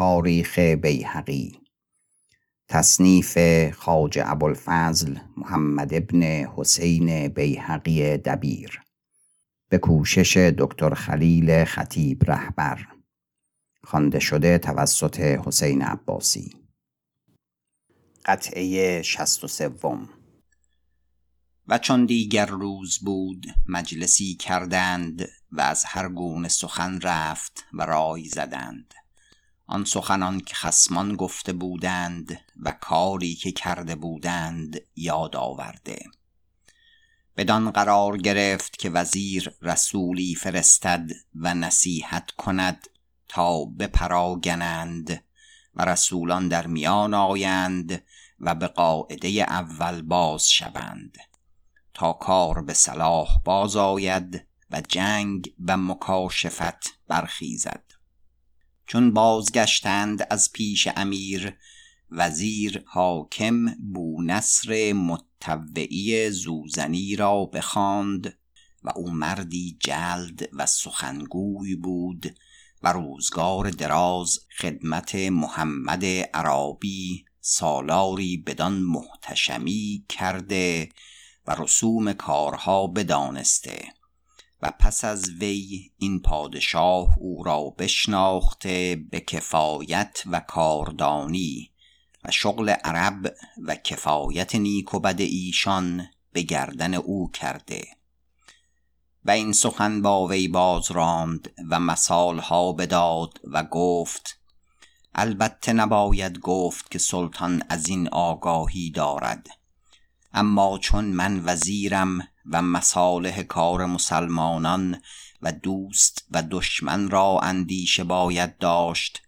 تاریخ بیهقی. تصنیف خواجه ابوالفضل محمد ابن حسین بیهقی دبیر. به کوشش دکتر خلیل خطیب رهبر. خوانده شده توسط حسین عباسی. قطعه شست و سوم. و چون دیگر روز بود مجلسی کردند و از هر گونه سخن رفت و رای زدند. آن سخنان که خسمان گفته بودند و کاری که کرده بودند یاد آورده. بدان قرار گرفت که وزیر رسولی فرستد و نصیحت کند تا بپراگنند و رسولان در میان آیند و به قاعده اول باز شوند. تا کار به صلاح باز آید و جنگ و مکاشفت برخیزد. چون بازگشتند از پیش امیر وزیر حاکم بونصر متوعی زوزنی را بخواند و او مردی جلد و سخنگوی بود و روزگار دراز خدمت محمد عرابی سالاری بدان محتشمی کرده و رسوم کارها بدانسته. و پس از وی این پادشاه او را بشناخته به کفایت و کاردانی و شغل عرب و کفایت نیک و بد ایشان به گردن او کرده. و این سخن با وی باز راند و مثالها بداد و گفت البته نباید گفت که سلطان از این آگاهی دارد اما چون من وزیرم و مصالح کار مسلمانان و دوست و دشمن را اندیشه باید داشت.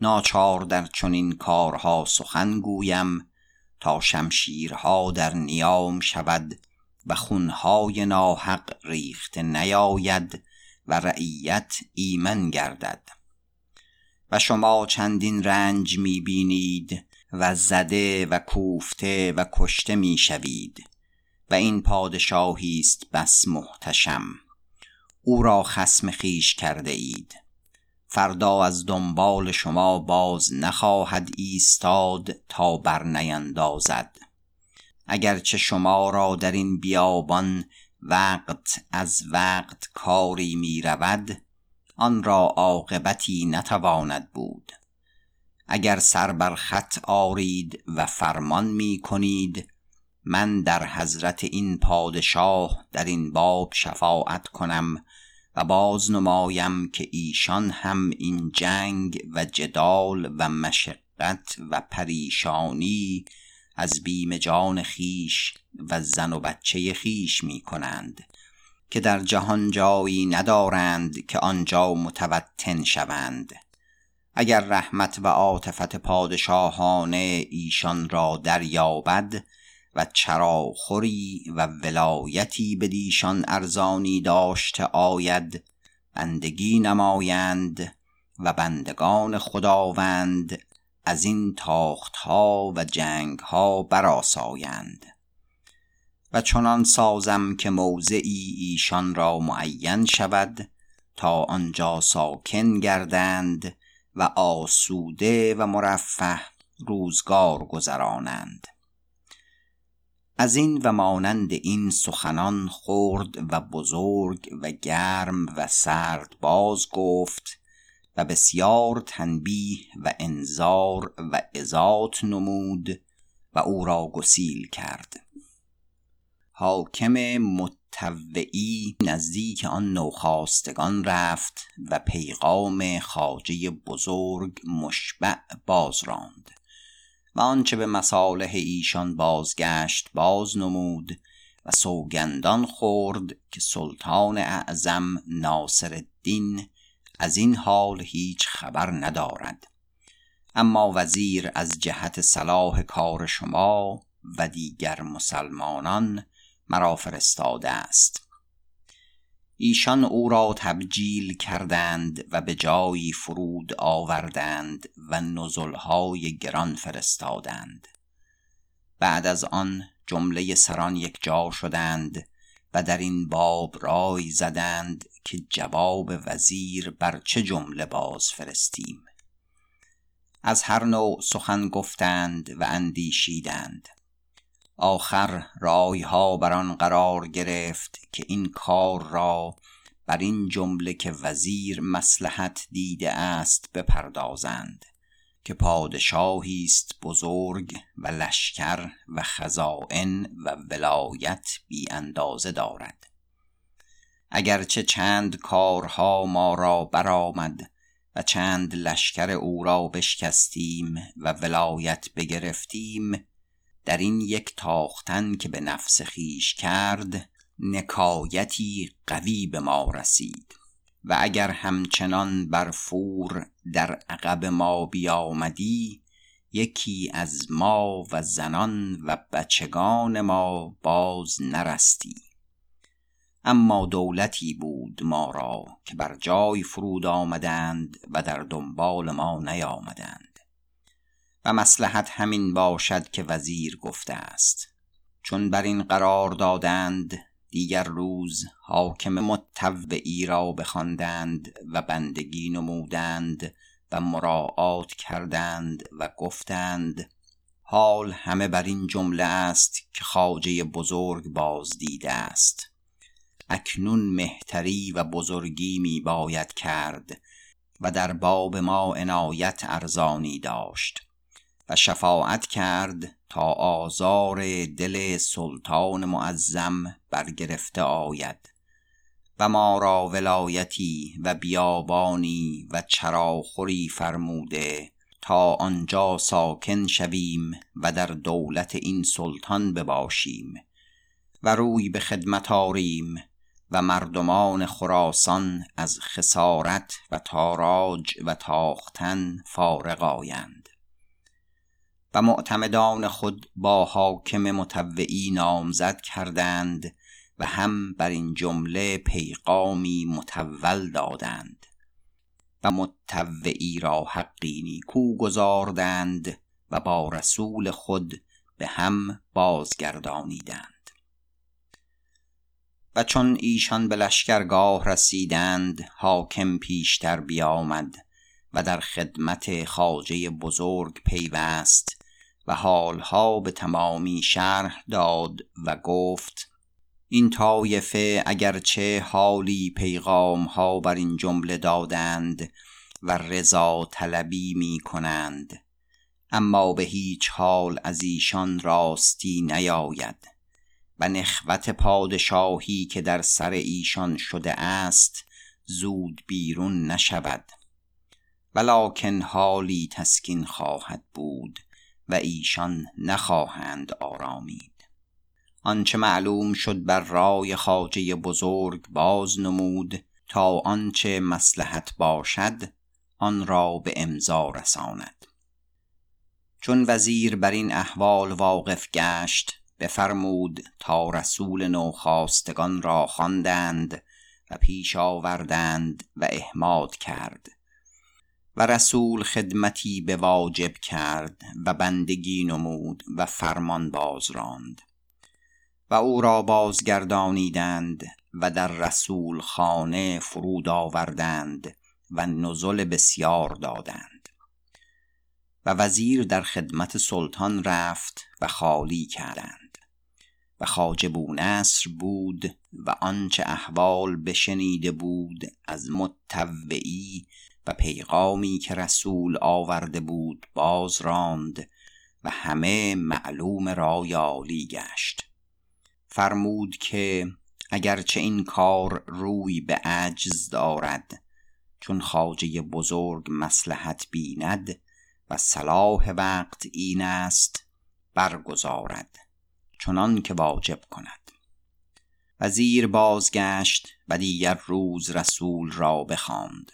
ناچار در چنین کارها سخن گویم تا شمشیرها در نیام شود و خونهای ناحق ریخت نیاید و رعیت ایمن گردد. و شما چندین رنج می‌بینید و زده و کوفته و کشته می‌شوید. و این پادشاهی است بس محتشم. او را خسم خیش کرده اید. فردا از دنبال شما باز نخواهد ایستاد تا بر نیندازد. اگرچه شما را در این بیابان وقت از وقت کاری می رود آن را عاقبتی نتواند بود. اگر سر بر خط آرید و فرمان می کنید من در حضرت این پادشاه در این باب شفاعت کنم و باز نمایم که ایشان هم این جنگ و جدال و مشقت و پریشانی از بیم جان خیش و زن و بچه خیش می کنند که در جهان جایی ندارند که آنجا متوتن شوند. اگر رحمت و عاطفت پادشاهانه ایشان را دریابد و چراخوری و ولایتی بدیشان ارزانی داشته آید بندگی نمایند و بندگان خداوند از این تاختها و جنگها براسایند و چنان سازم که موضعی ایشان را معین شود تا آنجا ساکن گردند و آسوده و مرفه روزگار گذرانند. از این و مانند این سخنان خرد و بزرگ و گرم و سرد باز گفت و بسیار تنبیه و انذار و ازات نمود و او را گسیل کرد. حاکم متوعی نزدیک آن نوخاستگان رفت و پیغام خاجه بزرگ مشبع باز راند. و آنچه به مصالح ایشان بازگشت باز نمود و سوگندان خورد که سلطان اعظم ناصر الدین از این حال هیچ خبر ندارد. اما وزیر از جهت صلاح کار شما و دیگر مسلمانان مرا فرستاده است. ایشان او را تبجیل کردند و به جایی فرود آوردند و نزلهای گران فرستادند. بعد از آن جمله سران یک جا شدند و در این باب رای زدند که جواب وزیر بر چه جمله باز فرستیم. از هر نوع سخن گفتند و اندیشیدند. آخر رای ها بر آن قرار گرفت که این کار را بر این جمله که وزیر مصلحت دیده است بپردازند که پادشاهی است بزرگ و لشکر و خزائن و ولایت بی اندازه دارد. اگرچه چند کارها ما را برآمد و چند لشکر او را بشکستیم و ولایت بگرفتیم در این یک تاختن که به نفس خیش کرد نکایتی قوی به ما رسید. و اگر همچنان بر فور در عقب ما بیامدی یکی از ما و زنان و بچگان ما باز نرستی. اما دولتی بود ما را که بر جای فرود آمدند و در دنبال ما نیامدند. و مسلحت همین باشد که وزیر گفته است. چون بر این قرار دادند دیگر روز حاکم متوعی را بخواندند و بندگی نمودند و مراعات کردند و گفتند حال همه بر این جمله است که خاجه بزرگ باز دیده است. اکنون مهتری و بزرگی می باید کرد و در باب ما عنایت ارزانی داشت. و شفاعت کرد تا آزار دل سلطان معظم برگرفته آید و ما را ولایتی و بیابانی و چراخوری فرموده تا آنجا ساکن شویم و در دولت این سلطان بباشیم و روی به خدمت آریم و مردمان خراسان از خسارت و تاراج و تاختن فارغ آیند. و معتمدان خود با حاکم متوعی نامزد کردند و هم بر این جمله پیغامی متول دادند و متوعی را حقی نیکو گذاردند و با رسول خود به هم بازگردانیدند. و چون ایشان به لشکرگاه رسیدند حاکم پیشتر بیامد و در خدمت خاجه بزرگ پیوست و حالها به تمامی شرح داد و گفت این طایفه اگرچه حالی پیغام ها بر این جمله دادند و رضا طلبی می کنند. اما به هیچ حال از ایشان راستی نیاید. و نخوت پادشاهی که در سر ایشان شده است زود بیرون نشود. ولکن حالی تسکین خواهد بود. و ایشان نخواهند آرامید. آنچه معلوم شد بر رای خاجه بزرگ باز نمود تا آنچه مسلحت باشد آن را به امضا رساند. چون وزیر بر این احوال واقف گشت بفرمود تا رسول نوخاستگان را خواندند و پیش آوردند و احماد کرد. و رسول خدمتی به واجب کرد و بندگی نمود و فرمان باز راند. و او را بازگردانیدند و در رسول خانه فرود آوردند و نزل بسیار دادند. و وزیر در خدمت سلطان رفت و خالی کردند. و خاجه بونصر بود و آنچه احوال بشنیده بود از متوعی پیغامی که رسول آورده بود باز راند و همه معلوم رای عالی گشت. فرمود که اگرچه این کار روی به عجز دارد چون خاجه بزرگ مسلحت بیند و صلاح وقت این است برگزارد چنان که واجب کند. وزیر بازگشت و دیگر روز رسول را بخواند.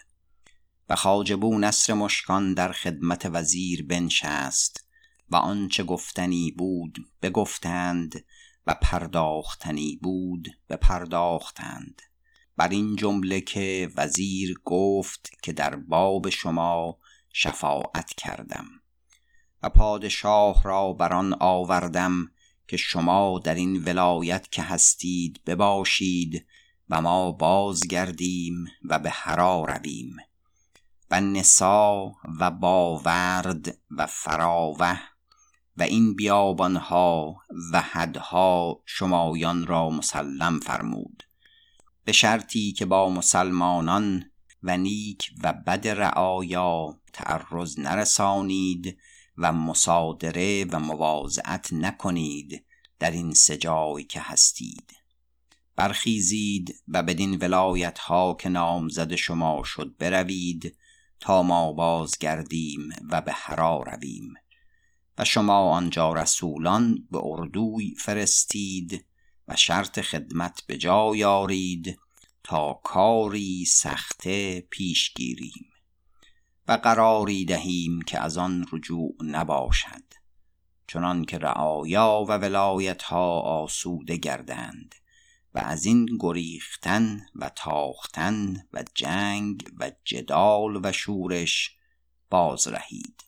و خاجبو نصر مشکان در خدمت وزیر بنشست و آنچه گفتنی بود بگفتند و پرداختنی بود به پرداختند بر این جمله که وزیر گفت که در باب شما شفاعت کردم و پادشاه را بر آن آوردم که شما در این ولایت که هستید بباشید و ما بازگردیم و به هرا رویم. و نسا و باورد و فراوه و این بیابانها و حدها شمایان را مسلم فرمود. به شرطی که با مسلمانان و نیک و بد رعایا تعرض نرسانید و مصادره و مواضعت نکنید در این سجای که هستید. برخیزید و بدین ولایت ها که نامزد شما شد بروید تا ما بازگردیم و به هرا رویم. و شما آنجا رسولان به اردوی فرستید و شرط خدمت به جا یارید تا کاری سخته پیش گیریم. و قراری دهیم که از آن رجوع نباشد چنان که رعایا و ولایت ها آسوده گردند. و از این گریختن و تاختن و جنگ و جدال و شورش باز رهید.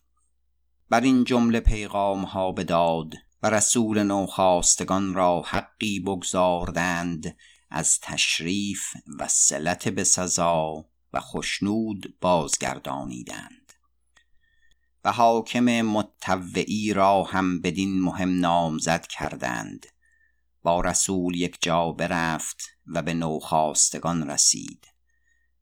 بر این جمله پیغام ها بداد و رسول نوخواستگان را حقی بگذاردند از تشریف و سلت به سزا و خشنود بازگردانیدند. و حاکم متوعی را هم بدین مهم نامزد کردند. با رسول یک جا برفت و به نوخواستگان رسید.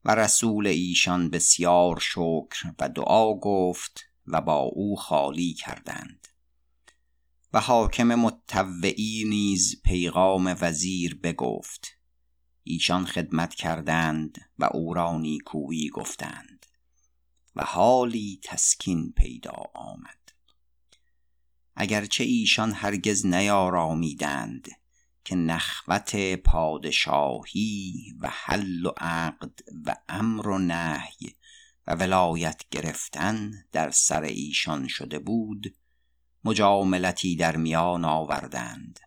و رسول ایشان بسیار شکر و دعا گفت و با او خالی کردند. و حاکم متوعی نیز پیغام وزیر بگفت. ایشان خدمت کردند و او را نیکویی گفتند. و حالی تسکین پیدا آمد. اگرچه ایشان هرگز نیارامیدند که نخوت پادشاهی و حل و عقد و امر و نهی و ولایت گرفتن در سر ایشان شده بود مجاملتی در میان آوردند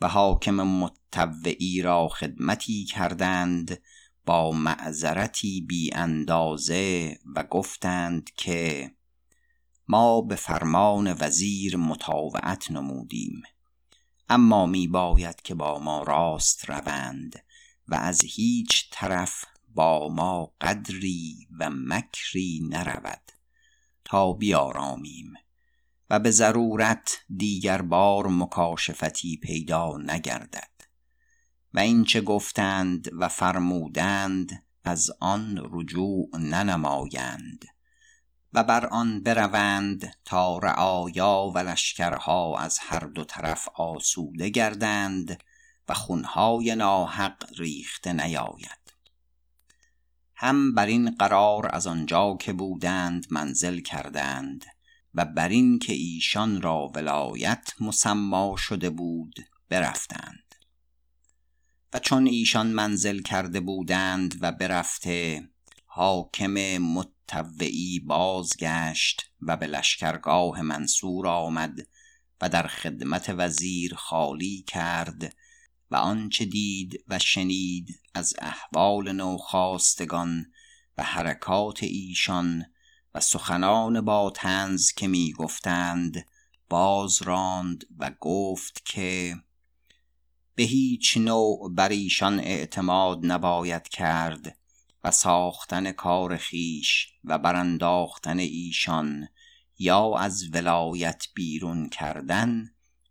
و حاکم متوعی را خدمتی کردند با معذرتی بی اندازه و گفتند که ما به فرمان وزیر مطاوعت نمودیم. اما می باید که با ما راست روند و از هیچ طرف با ما قدری و مکری نرود. تا بیارامیم و به ضرورت دیگر بار مکاشفتی پیدا نگردد. و این چه گفتند و فرمودند از آن رجوع ننمایند. و بر آن بروند تا رعایا و لشکرها از هر دو طرف آسوده گردند و خونهای ناحق ریخته نیاید. هم بر این قرار از آنجا که بودند منزل کردند و بر این که ایشان را ولایت مسما شده بود برفتند. و چون ایشان منزل کرده بودند و برفته حاکم متوعی بازگشت و به لشکرگاه منصور آمد و در خدمت وزیر خالی کرد و آنچه دید و شنید از احوال نوخاستگان و حرکات ایشان و سخنان با تنز که می گفتند باز راند و گفت که به هیچ نوع بر ایشان اعتماد نباید کرد. و ساختن کار خیش و برانداختن ایشان یا از ولایت بیرون کردن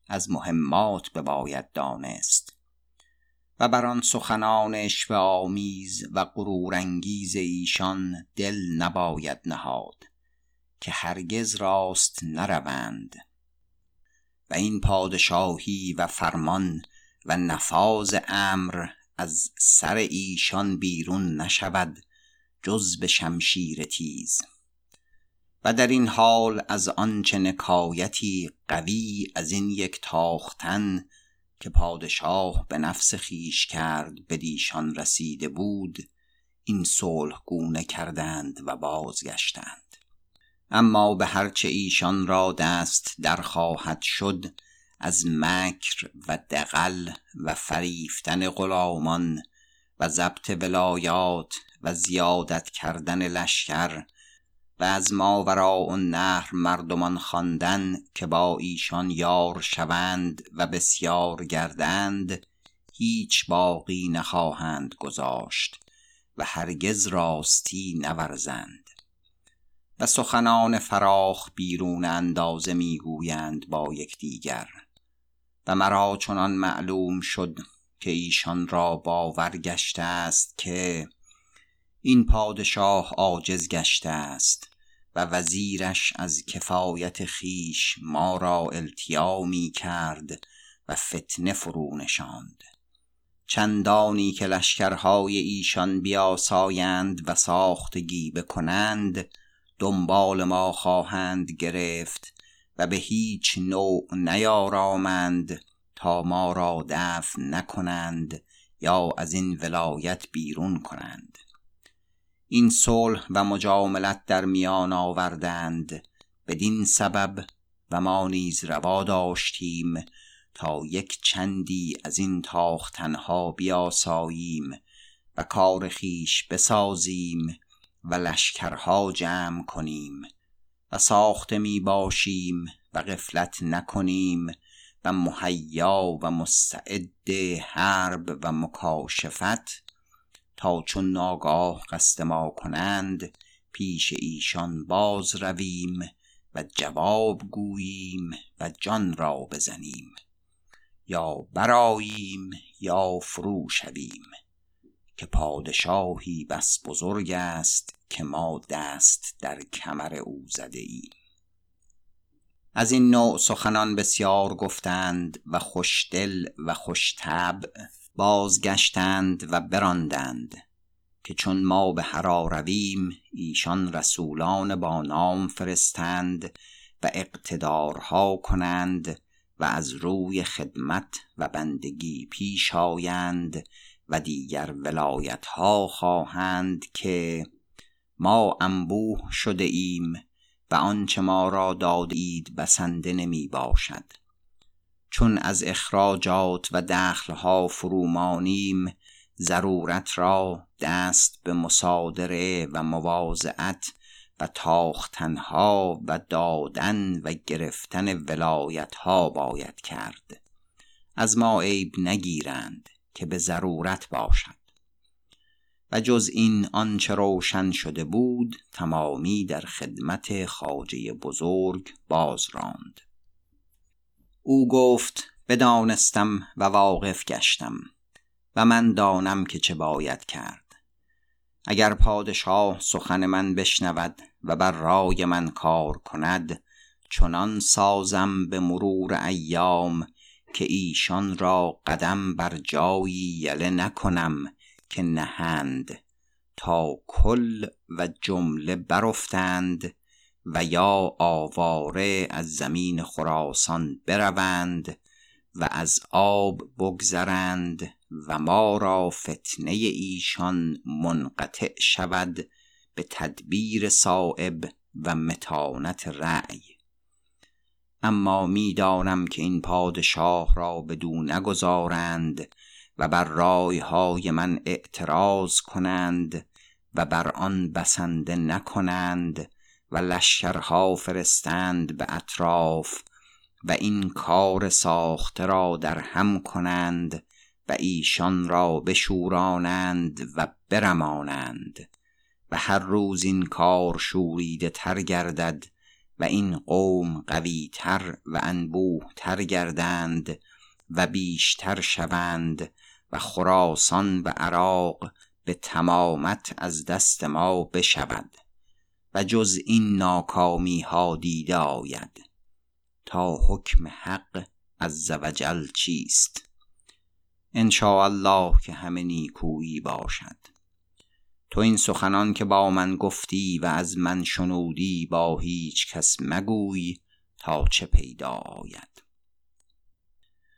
از مهمات بباید دانست. و بر آن سخنان اشوه آمیز و غرورانگیز ایشان دل نباید نهاد که هرگز راست نروند. و این پادشاهی و فرمان و نفاذ امر از سر ایشان بیرون نشود جز به شمشیر تیز. و در این حال از آنچه نکایتی قوی از این یک تاختن که پادشاه به نفس خیش کرد بدیشان رسیده بود این صلح گونه کردند و بازگشتند. اما به هرچه ایشان را دست در خواهد شد از مکر و دقل و فریفتن غلامان و ضبط ولایات و زیادت کردن لشکر و از ما و نهر مردمان خواندن که با ایشان یار شوند و بسیار گردند هیچ باقی نخواهند گذاشت و هرگز راستی نورزند. و سخنان فراخ بیرون اندازه می‌گویند با یکدیگر. و مرا چنان معلوم شد که ایشان را باور گشته است که این پادشاه عاجز گشته است و وزیرش از کفایت خیش ما را التیا می کرد و فتنه فرو نشاند. چندانی که لشکرهای ایشان بیاسایند و ساختگی بکنند دنبال ما خواهند گرفت و به هیچ نوع نیارامند تا ما را دفن نکنند یا از این ولایت بیرون کنند. این صلح و مجاملت در میان آوردند. بدین سبب و ما نیز روا داشتیم تا یک چندی از این تاختنها بیاساییم و کار خیش بسازیم و لشکرها جمع کنیم. و ساخته می باشیم و غفلت نکنیم و مهیا و مستعد حرب و مکاشفت تا چون ناگاه قصد ما کنند پیش ایشان باز رویم و جواب گوییم و جان را بزنیم. یا براییم یا فرو شویم. که پادشاهی بس بزرگ است که ما دست در کمر او زده ایم. از این نوع سخنان بسیار گفتند و خوشدل و خوشطبع بازگشتند و براندند که چون ما به هرا رویم ایشان رسولان با نام فرستند و اقتدارها کنند و از روی خدمت و بندگی پیش آیند و دیگر ولایت ها خواهند که ما انبوه شده ایم و آنچه ما را دادید بسنده نمی باشد. چون از اخراجات و دخلها فرومانیم ضرورت را دست به مصادره و مواضعت و تاختنها و دادن و گرفتن ولایتها باید کرد. از ما عیب نگیرند. که به ضرورت باشد. و جز این آنچه روشن شده بود تمامی در خدمت خاجه بزرگ باز راند او گفت بدانستم و واقف گشتم و من دانم که چه باید کرد. اگر پادشاه سخن من بشنود و بر رای من کار کند چنان سازم به مرور ایام که ایشان را قدم بر جایی یله نکنم که نهند تا کل و جمله برفتند و یا آواره از زمین خراسان بروند و از آب بگذرند و ما را فتنه ایشان منقطع شود به تدبیر صائب و متانت رأی. اما می‌دانم که این پادشاه را بدو نگذارند و بر رایهای من اعتراض کنند و بر آن بسنده نکنند و لشکرها فرستند به اطراف و این کار ساخته را در هم کنند و ایشان را بشورانند و برمانند و هر روز این کار شوریده تر گردد و این قوم قوی تر و انبوه تر گردند و بیشتر شوند و خراسان و عراق به تمامت از دست ما بشود و جز این ناکامی ها دیده آید تا حکم حق از زوجل چیست؟ ان الله که همه نیکویی باشد. تو این سخنان که با من گفتی و از من شنودی با هیچ کس مگوی تا چه پیدا آید.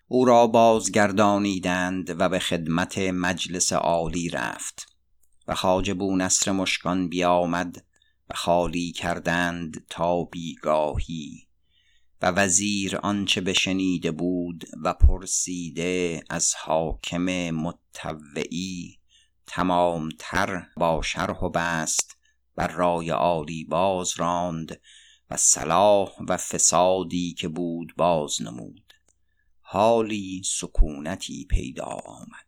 او را بازگردانیدند و به خدمت مجلس عالی رفت و خواجه نصر مشکان بیامد و خالی کردند تا بیگاهی و وزیر آنچه بشنیده بود و پرسیده از حاکم متوعی تمامتر با شرح و بست بر رای عالی باز راند و صلاح و فسادی که بود باز نمود. حالی سکونتی پیدا آمد.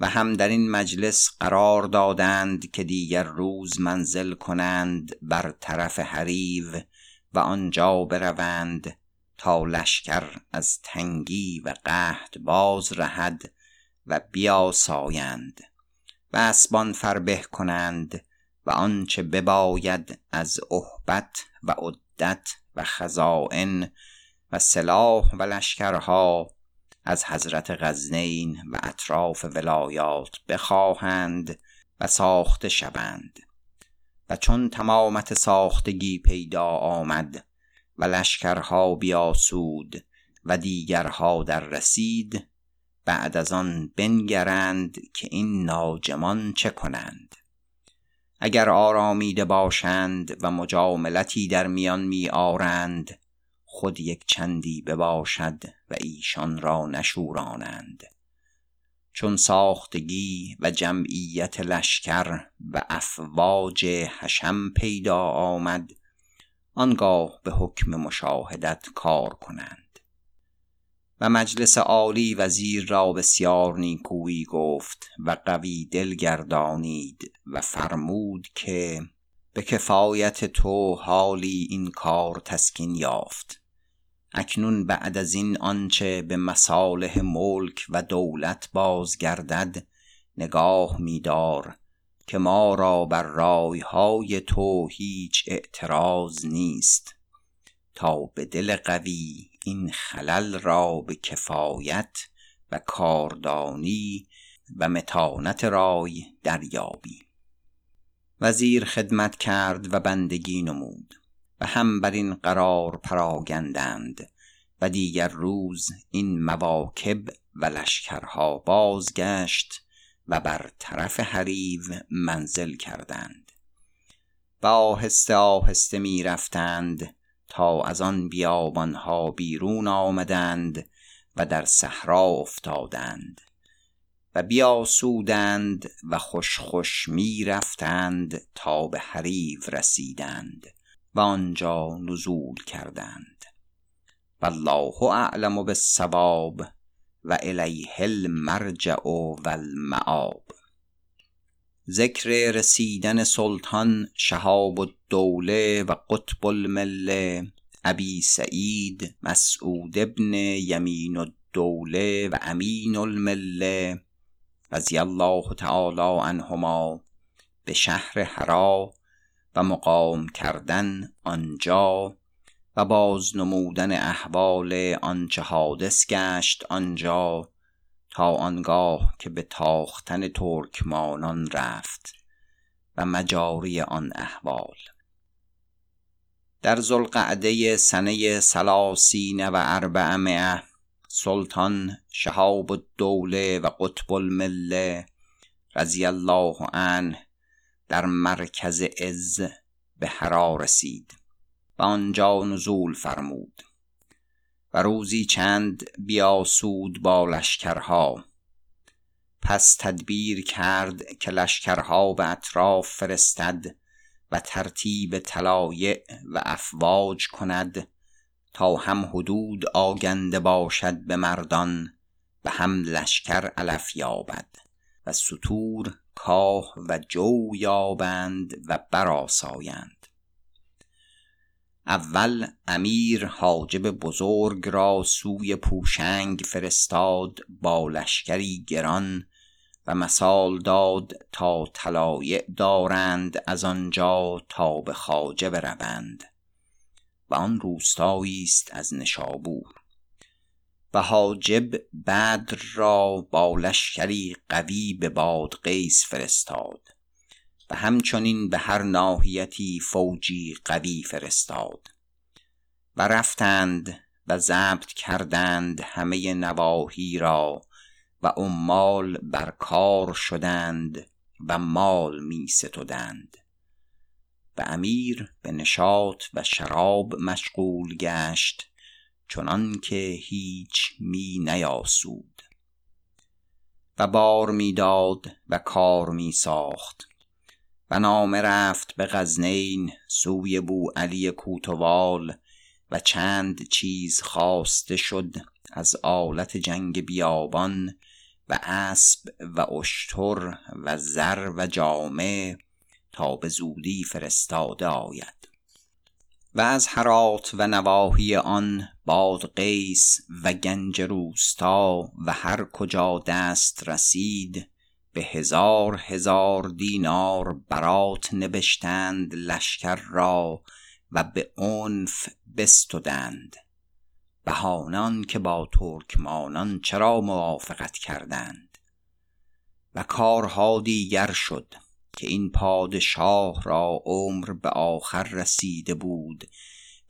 و هم در این مجلس قرار دادند که دیگر روز منزل کنند بر طرف حریو و آنجا بروند تا لشکر از تنگی و قحط باز رهد و بیاسایند و اسبان فربه کنند و آنچه بباید از احبت و عدت و خزائن و سلاح و لشکرها از حضرت غزنین و اطراف ولایات بخواهند و ساخته شوند. و چون تمامت ساختگی پیدا آمد و لشکرها بیاسود و دیگرها در رسید بعد از آن بنگرند که این ناجمان چه کنند. اگر آرامیده باشند و مجاملتی در میان می آرند خود یک چندی بباشد و ایشان را نشورانند. چون ساختگی و جمعیت لشکر و افواج حشم پیدا آمد آنگاه به حکم مشاهدت کار کنند. و مجلس عالی وزیر را بسیار نیکویی گفت و قوی دل گردانید و فرمود که به کفایت تو حالی این کار تسکین یافت. اکنون بعد از این آنچه به مصالح ملک و دولت بازگردد نگاه میدار که ما را بر رایهای تو هیچ اعتراض نیست. تا به دل قوی این خلل را به کفایت و کاردانی و متانت رای دریابی. وزیر خدمت کرد و بندگی نمود و هم بر این قرار پراگندند و دیگر روز این مواکب و لشکرها بازگشت و بر طرف حریو منزل کردند. و آهسته آهسته می رفتند تا از آن بیابانها بیرون آمدند و در صحرا افتادند و بیاسودند و خوش خوش می رفتند تا به حریو رسیدند و آنجا نزول کردند. والله اعلم بالصواب و الیه المرجع و المعاب ذکر رسیدن سلطان شهاب الدوله و قطب المله ابی سعید مسعود ابن یمین الدوله و امین المله رضی الله تعالی عنهما به شهر حرا و مقام کردن آنجا و باز نمودن احوال آنچه حادث گشت آنجا تا آنگاه که به تاختن ترکمانان رفت و مجاری آن احوال. در زلقعده سنه سلاسین و اربعمعه سلطان شهاب الدوله و قطب المله رضی الله عنه در مرکز عز به حرا رسید و آنجا نزول فرمود. و روزی چند بیاسود با لشکرها. پس تدبیر کرد که لشکرها به اطراف فرستد و ترتیب طلایع و افواج کند تا هم حدود آگنده باشد به مردان و هم لشکر علف یابد و سطور کاه و جو یابند و براسایند اول امیر حاجب بزرگ را سوی پوشنگ فرستاد با لشکری گران و مثال داد تا طلایع دارند از آنجا تا به خواجه بروند و آن روستایی است از نشابور. و حاجب بدر را با لشکری قوی به بادغیس فرستاد. و همچنین به هر ناحیتی فوجی قوی فرستاد و رفتند و ضبط کردند همه نواحی را و عمال بر کار شدند و مال می ستودند و امیر به نشاط و شراب مشغول گشت چنان که هیچ می نیاسود. و بار می‌داد و کار می ساخت و نامه رفت به غزنین سوی بو علی کوتوال و چند چیز خواسته شد از آلت جنگ بیابان و اسب و اشتر و زر و جامه تا به زودی فرستاده آید. و از هرات و نواحی آن بادغیس و گنج روستا و هر کجا دست رسید به هزار هزار دینار برات نبشتند لشکر را و به عنف بستدند بهانان که با ترکمانان چرا موافقت کردند. و کارها دیگر شد که این پادشاه را عمر به آخر رسیده بود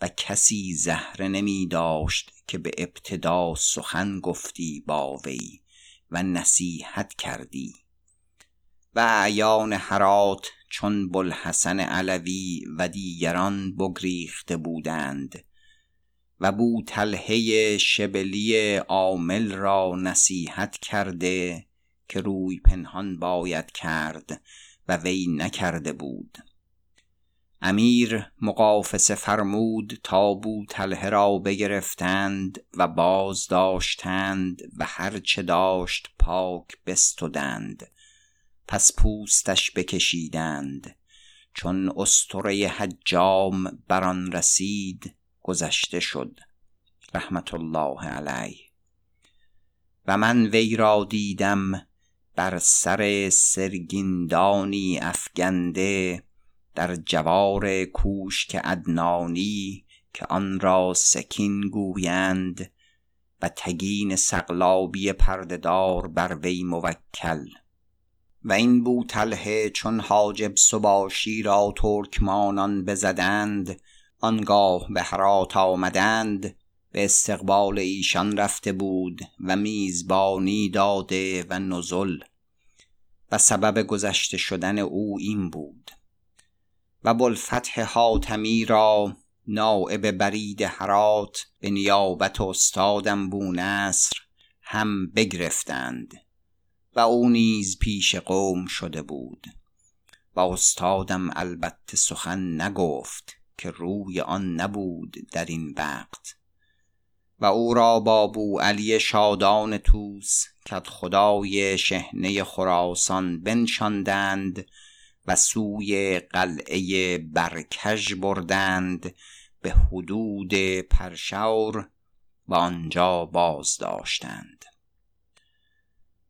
و کسی زهره نمی داشت که به ابتدا سخن گفتی با وی و نصیحت کردی. و اعیان حرات چون بلحسن علوی و دیگران بگریخته بودند و بو تلهه شبلی عامل را نصیحت کرده که روی پنهان باید کرد و وی نکرده بود. امیر مقافسه فرمود تا بو تله را بگرفتند و باز داشتند و هرچه داشت پاک بستدند. پس پوستش بکشیدند. چون استره حجام بران رسید گذشته شد. رحمت الله علیه. و من وی را دیدم بر سر سرگیندانی افگنده در جوار کوشک ادنانی که آن را سکین گویند و تگین سقلابی پردهدار بر وی موکل. و این بوطلحه چون حاجب سباشی را ترکمانان بزدند آنگاه به هرات آمدند به استقبال ایشان رفته بود و میزبانی داده و نزل و سبب گذشته شدن او این بود. و بلفتح حاتمی را نائب برید هرات به نیابت استادم بونصر هم بگرفتند. و او نیز پیش قوم شده بود. و استادم البته سخن نگفت که روی آن نبود در این وقت. و او را با علی شادان توس کد خدای شهنه خراسان بنشاندند و سوی قلعه برکژ بردند به حدود پرشور و آنجا باز داشتند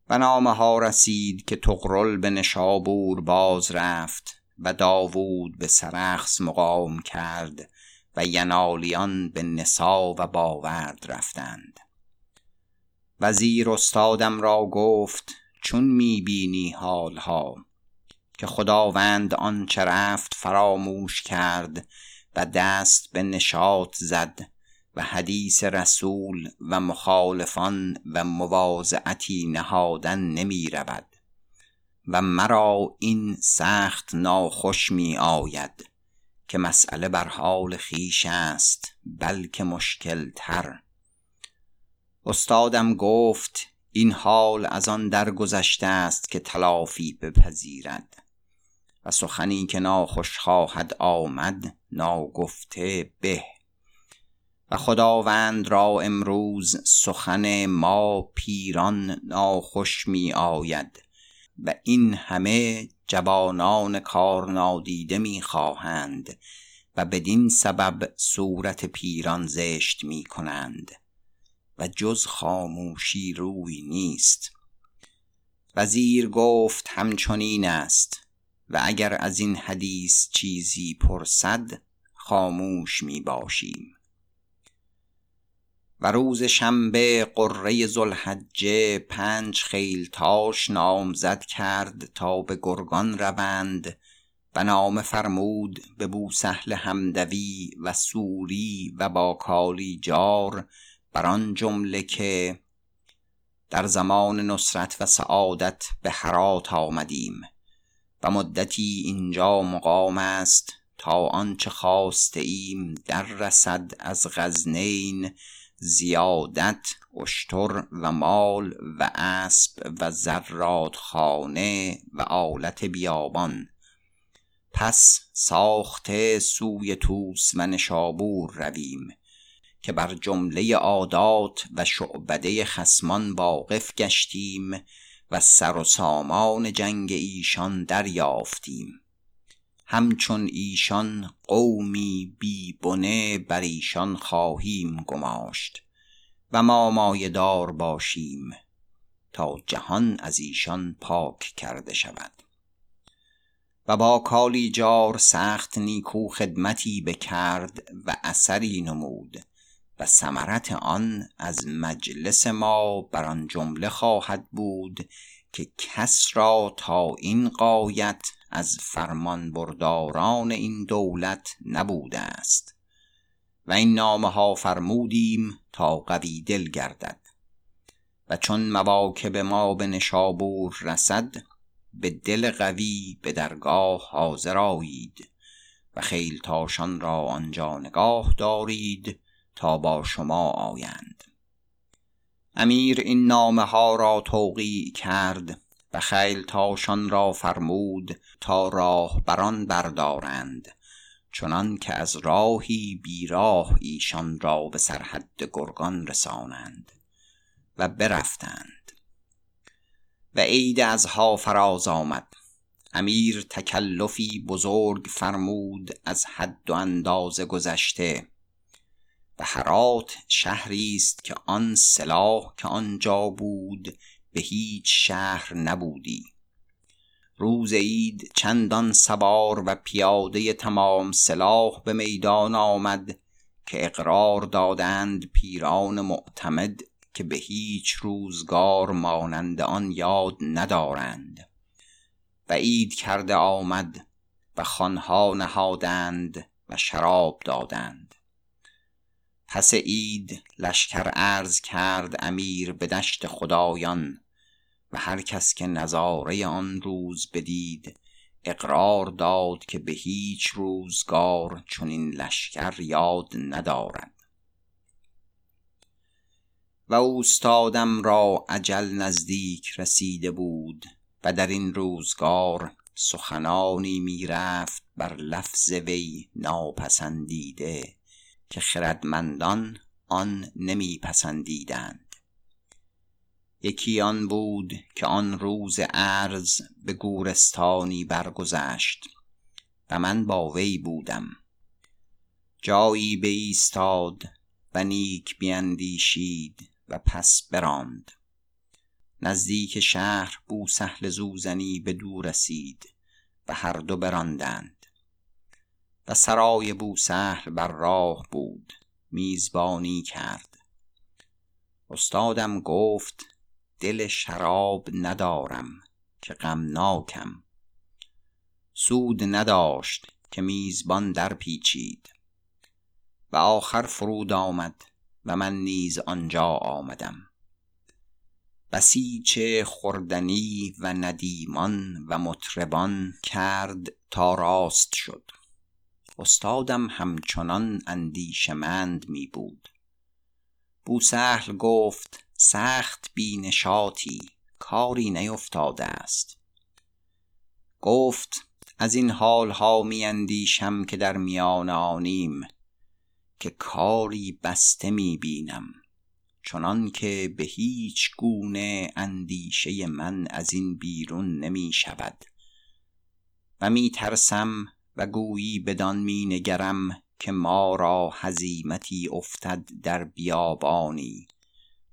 و نامه ها رسید که تغرل به نشابور باز رفت و داوود به سرخس مقام کرد و ینالیان به نسا و باورد رفتند. وزیر استادم را گفت چون می‌بینی حالها که خداوند آنچه رفت فراموش کرد و دست به نشاط زد و حدیث رسول و مخالفان و مواضعتی نهادن نمی رود. و مرا این سخت ناخوش می آید که مسئله بر حال خیش است بلکه مشکل تر. استادم گفت این حال از آن درگذشته است که تلافی بپذیرد. و سخنی که ناخوش خواهد آمد ناگفته به. و خداوند را امروز سخن ما پیران ناخوش می آید و این همه جوانان کار نادیده می خواهند و بدین سبب صورت پیران زشت می کنند و جز خاموشی روی نیست. وزیر گفت همچنین است و اگر از این حدیث چیزی پرسد خاموش می باشیم. و روز شنبه قره ذوالحجه پنج خیلتاش نامزد کرد تا به گرگان روند و نامه فرمود به بوسهل حمدوی و سوری و با جار بر آن جمله که در زمان نصرت و سعادت به هرات آمدیم و مدتی اینجا مقام است تا آنچه خواسته ایم در رسد از غزنین زیادت اشتر و مال و اسب و زراد خانه و آلت بیابان. پس ساخته سوی توس و نشابور رویم که بر جمله عادات و شعبده خسمان واقف گشتیم و سر و سامان جنگ ایشان دریافتیم. همچون ایشان قومی بی بنه بر ایشان خواهیم گماشت و ما مایدار باشیم تا جهان از ایشان پاک کرده شود. و با کالیجار سخت نیکو خدمتی بکرد و اثری نمود و ثمرت آن از مجلس ما بر آن جمله خواهد بود که کس را تا این قایت از فرمان برداران این دولت نبوده است و این نامه ها فرمودیم تا قوی دل گردد. و چون مواکب ما به نشابور رسد به دل قوی به درگاه حاضر آیید و خیلتاشان را آنجا نگاه دارید تا با شما آیند. امیر این نامه ها را توقیع کرد و خیلتاشان را فرمود تا راه بران بردارند چنان که از راهی بیراه ایشان را به سرحد گرگان رسانند و برفتند. و عید از ها فراز آمد. امیر تکلفی بزرگ فرمود از حد و اندازه گذشته. و هرات شهری است که آن سلاح که آنجا بود به هیچ شهر نبودی. روز عید چندان سوار و پیاده تمام سلاح به میدان آمد که اقرار دادند پیران معتمد که به هیچ روزگار مانند آن یاد ندارند. و عید کرده آمد و خانها نهادند و شراب دادند. پس عید لشکر عرض کرد امیر به دشت خدایان و هر کس که نظاره آن روز بدید اقرار داد که به هیچ روزگار چنین لشکر یاد ندارد. و اوستادم را عجل نزدیک رسیده بود و در این روزگار سخنانی می‌رفت بر لفظ وی ناپسندیده. که خردمندان آن نمیپسندیدند. یکی آن بود که آن روز عرض به گورستانی برگذشت و من با وی بودم. جایی بایستاد و نیک بیندیشید و پس براند. نزدیک شهر بوسهل زوزنی به دور رسید و هر دو براندند. و سرای بوسهل بر راه بود میزبانی کرد. استادم گفت دل شراب ندارم که غمناکم. سود نداشت که میزبان در پیچید. و آخر فرود آمد و من نیز آنجا آمدم. بسیچ خوردنی و ندیمان و مطربان کرد تا راست شد. استادم همچنان اندیشمند می بود بوسهل گفت سخت بینشاطی کاری نیفتاده است. گفت از این حالها می اندیشم که در میان آنیم که کاری بسته می بینم چنان که به هیچ گونه اندیشه من از این بیرون نمی شود و می ترسم و گویی بدان می نگرم که ما را هزیمتی افتد در بیابانی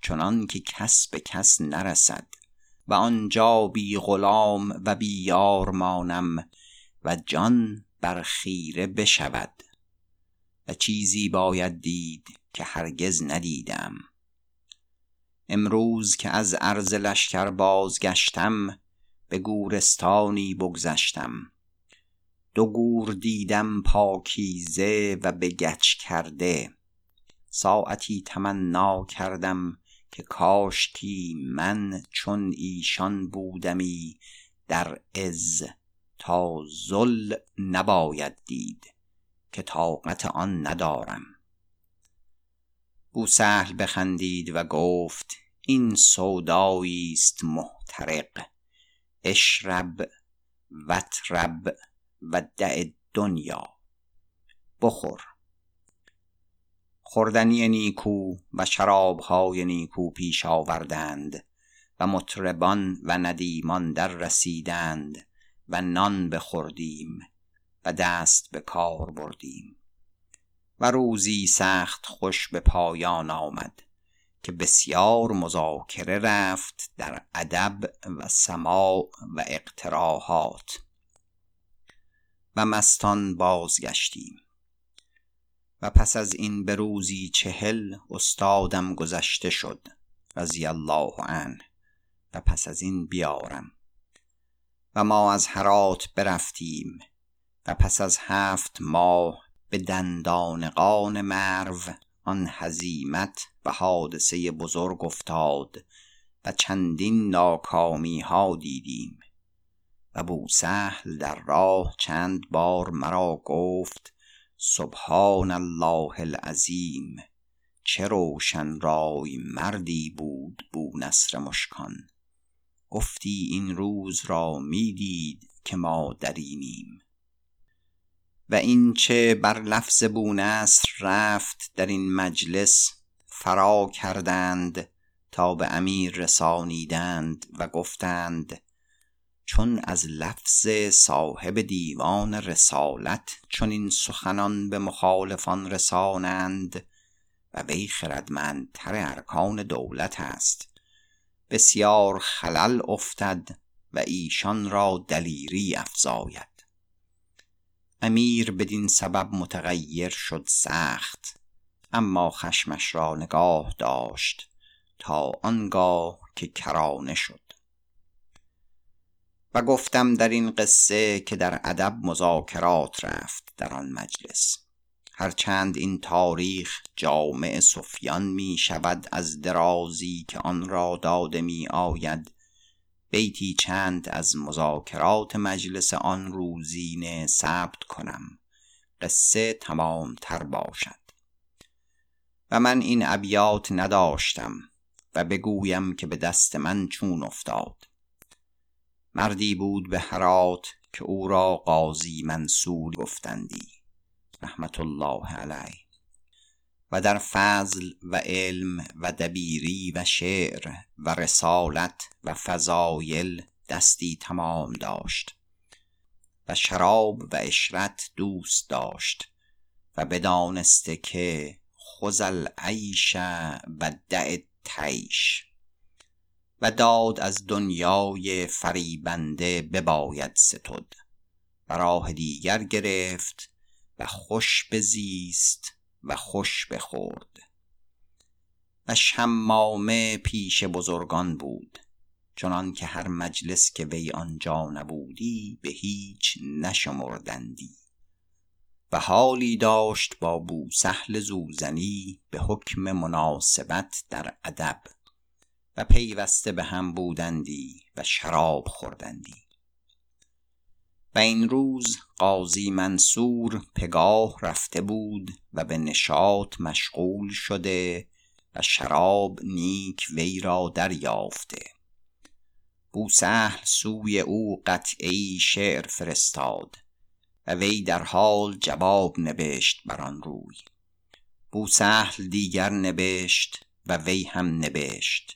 چنان که کس به کس نرسد و آنجا بی غلام و بی یار مانم و جان بر خیره بشود. و چیزی باید دید که هرگز ندیدم. امروز که از عرض لشکر بازگشتم به گورستانی بگذشتم. دو گور دیدم پاکیزه و به گچ کرده. ساعتی تمنا کردم که کاشکی من چون ایشان بودمی در عز تا ذل نباید دید که طاقت آن ندارم. بوسهل بخندید و گفت این سودایی است محترق. اشرب و دع دنیا. بخور. خوردنی نیکو و شرابهای نیکو پیش آوردند و مطربان و ندیمان در رسیدند و نان بخوردیم و دست به کار بردیم. و روزی سخت خوش به پایان آمد که بسیار مذاکره رفت در ادب و سماع و اقتراحات. و مستان بازگشتیم. و پس از این به روزی چهل استادم گذشته شد رضی الله عنه و پس از این بیارم. و ما از هرات برفتیم و پس از هفت ماه به دندانقان مرو آن هزیمت و حادثه بزرگ افتاد و چندین ناکامی ها دیدیم. و بوسهل در راه چند بار مرا گفت سبحان الله العظیم چه روشن رای مردی بود بو نصر مشکان. گفتی این روز را می‌دید که ما درینیم. و این چه بر لفظ بونصر رفت در این مجلس فرا کردند تا به امیر رسانیدند و گفتند چون از لفظ صاحب دیوان رسالت این سخنان به مخالفان رسانند و وی خردمندتر ارکان دولت است. بسیار خلل افتد و ایشان را دلیری افزاید. امیر بدین سبب متغیر شد سخت اما خشمش را نگاه داشت تا آنگاه که کرانه شد. و گفتم در این قصه که در ادب مذاکرات رفت در آن مجلس. هرچند این تاریخ جامع سفیان می شود از درازی که آن را داده می آید بیتی چند از مذاکرات مجلس آن روزینه ثبت کنم. قصه تمام تر باشد. و من این ابیات نداشتم و بگویم که به دست من چون افتاد. مردی بود به هرات که او را قاضی منصور گفتندی رحمت الله علیه. و در فضل و علم و دبیری و شعر و رسالت و فضایل دستی تمام داشت و شراب و اشرت دوست داشت و بدانسته که خزل عیش و دع تیش و داد از دنیای فریبنده بباید ستد. و راه دیگر گرفت و خوش بزیست و خوش بخورد. و شمامه پیش بزرگان بود چنان که هر مجلس که وی آنجا نبودی به هیچ نشمردندی. و حالی داشت با بوسهل زوزنی به حکم مناسبت در ادب. و پیوسته به هم بودندی و شراب خوردندی. و این روز قاضی منصور پگاه رفته بود و به نشاط مشغول شده و شراب نیک وی را دریافته. بوسهل سوی او قطعی شعر فرستاد و وی در حال جواب نوشت بر آن روی. بوسهل دیگر نوشت و وی هم نوشت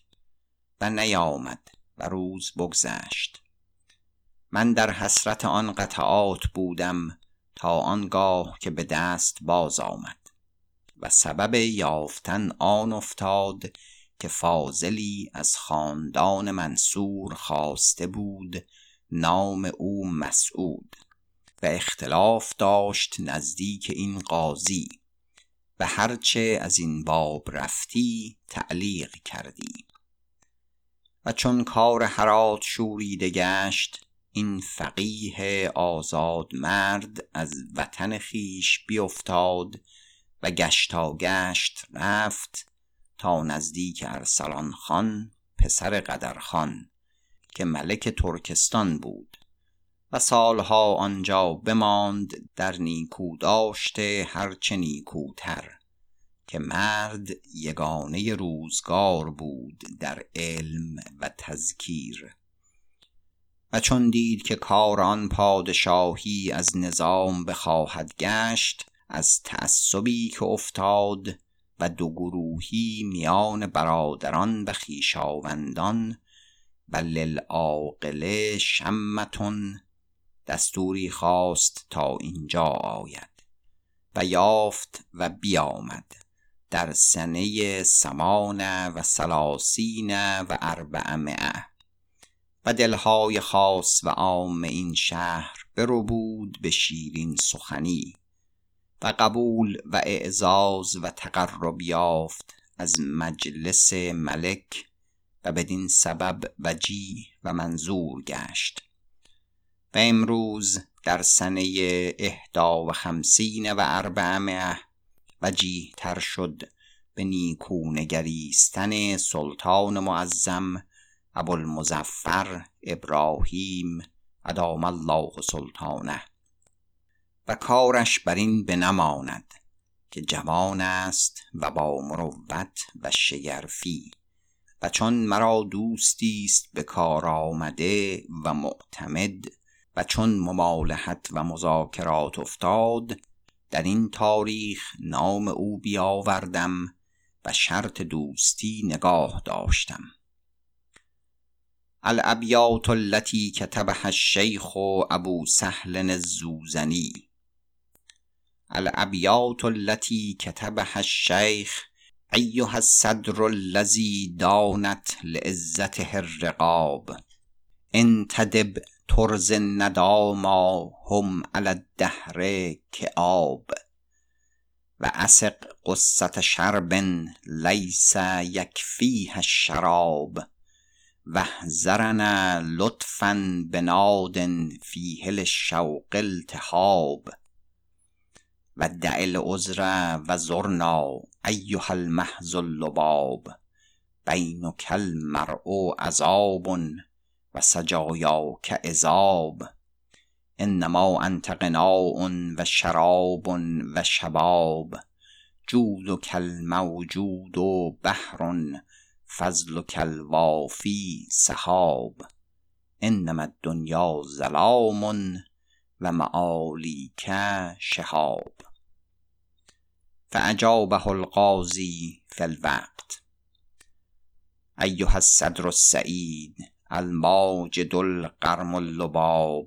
و نیامد و روز بگذشت. من در حسرت آن قطعات بودم تا آنگاه که به دست باز آمد و سبب یافتن آن افتاد که فاضلی از خاندان منصور خواسته بود نام او مسعود و اختلاف داشت نزدیک این قاضی و هرچه از این باب رفتی تعلیق کردی. و چون کار حرات شوریده گشت این فقیه آزاد مرد از وطن خیش بیفتاد و گشتا گشت رفت تا نزدیک ارسلان خان پسر قدرخان که ملک ترکستان بود. و سالها آنجا بماند در نیکو داشته هرچه نیکوتر. که مرد یگانه روزگار بود در علم و تذکیر و چون دید که کار آن پادشاهی از نظام بخواهد گشت از تعصبی که افتاد و دو گروهی میان برادران و خویشاوندان و للعاقله شمتون دستوری خواست تا اینجا آید و یافت و بیامد. در سنه سمان و سلاسین و اربعمعه و دلهای خاص و عام این شهر برو بود به شیرین سخنی. و قبول و اعزاز و تقرب یافت از مجلس ملک و بدین سبب وجی و منظور گشت. و امروز در سنه اهدا و خمسین و اربعمه وجیه تر شد به نیکو نگریستن سلطان معظم ابوالمظفر ابراهیم ادام الله سلطانه. و کارش بر این بنماند که جوان است و با مروت و شگرفی و چون مرا دوستی است به کار آمده و معتمد و چون ممالحت و مذاکرات افتاد در این تاریخ نام او بیاوردم و شرط دوستی نگاه داشتم. الابیات التي كتبها الشیخ ابو سهل الزوزنی. الابیات التي كتبها الشیخ ایها الصدر الذي دانت لعزته الرقاب. انتدب ترز النداما هم على الدهر کعاب و اسق قصة شرب لیس یکفیها الشراب. واحذرنا لطفا بناد فیه للشوق التهاب و دع العذر و زرنا ایها المحض اللباب. بینک المرء عذاب. و سجایاک عذاب انما انت غناء و شراب و شباب جودک الموجود بحر فضلک الوافی سحاب انما الدنیا ظلام و معالیک شهاب فاجابه القاضی فی الوقت ایها الصدر السعید الماجد القرم اللباب.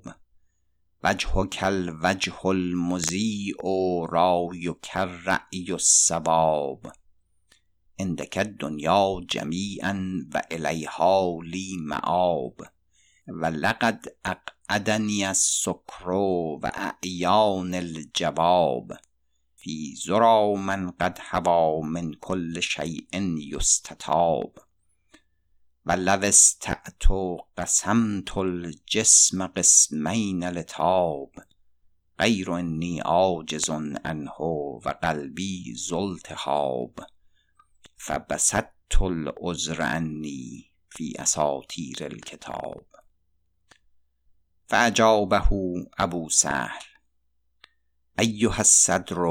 وجهک الوجه المضیء رایک الرأی الصواب عندک الدنیا جمیعا و الیها لی مآب. و لقد اقعدنی السکر و اعیان الجواب. فی ذری من قد هوی من کل شیء یستطاب و لو استطعت قسمت الجسم قسمین لطاب غیر انی عاجز عنه و قلبی ذو التهاب فبسطت العذر عنی فی اساطیر الکتاب فاجابه ابو سهل ایها الصدر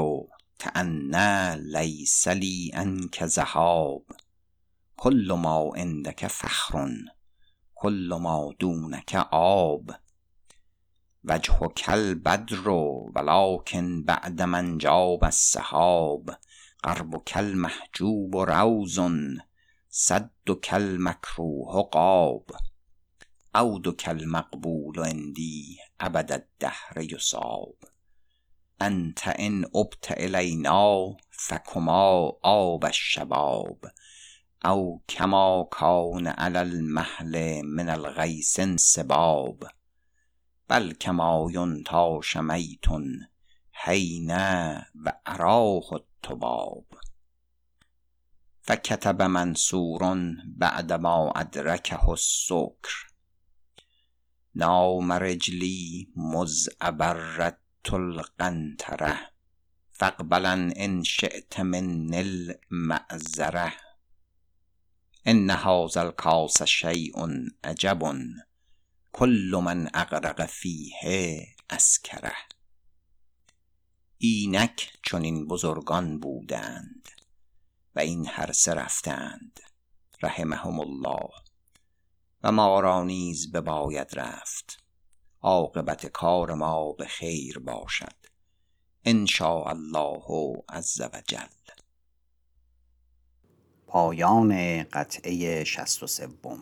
تعنی لیس لی عنک ذهاب کل ما عندک فخر کل ما دونک عاب وجهک البدر ولکن بعد ما انجاب السحاب غربک المحجوب روض صدک المکروه غاب عودک المقبول عندی ابد الدهر یصاب انت ان عبت الینا فکما آب الشباب او کما کان علی المحل من الغیث انصباب بل کما ینتاش میت حین و اراه الطباب فکتب منصور بعد ما ادرکه السکر نام رجلی مذ ابرت القنطره فاقبلا ان شیت منی المعذره. ان هذا الکاس شیء عجب کل من اغرق فیه اسکره اینک چنین بزرگان بودند و این هر سه رفتند. رحمهم الله. و ما را نیز بباید رفت. عاقبت کار ما به خیر باشد. ان شاء الله عز و جل. پایان قطعه شست و سوم.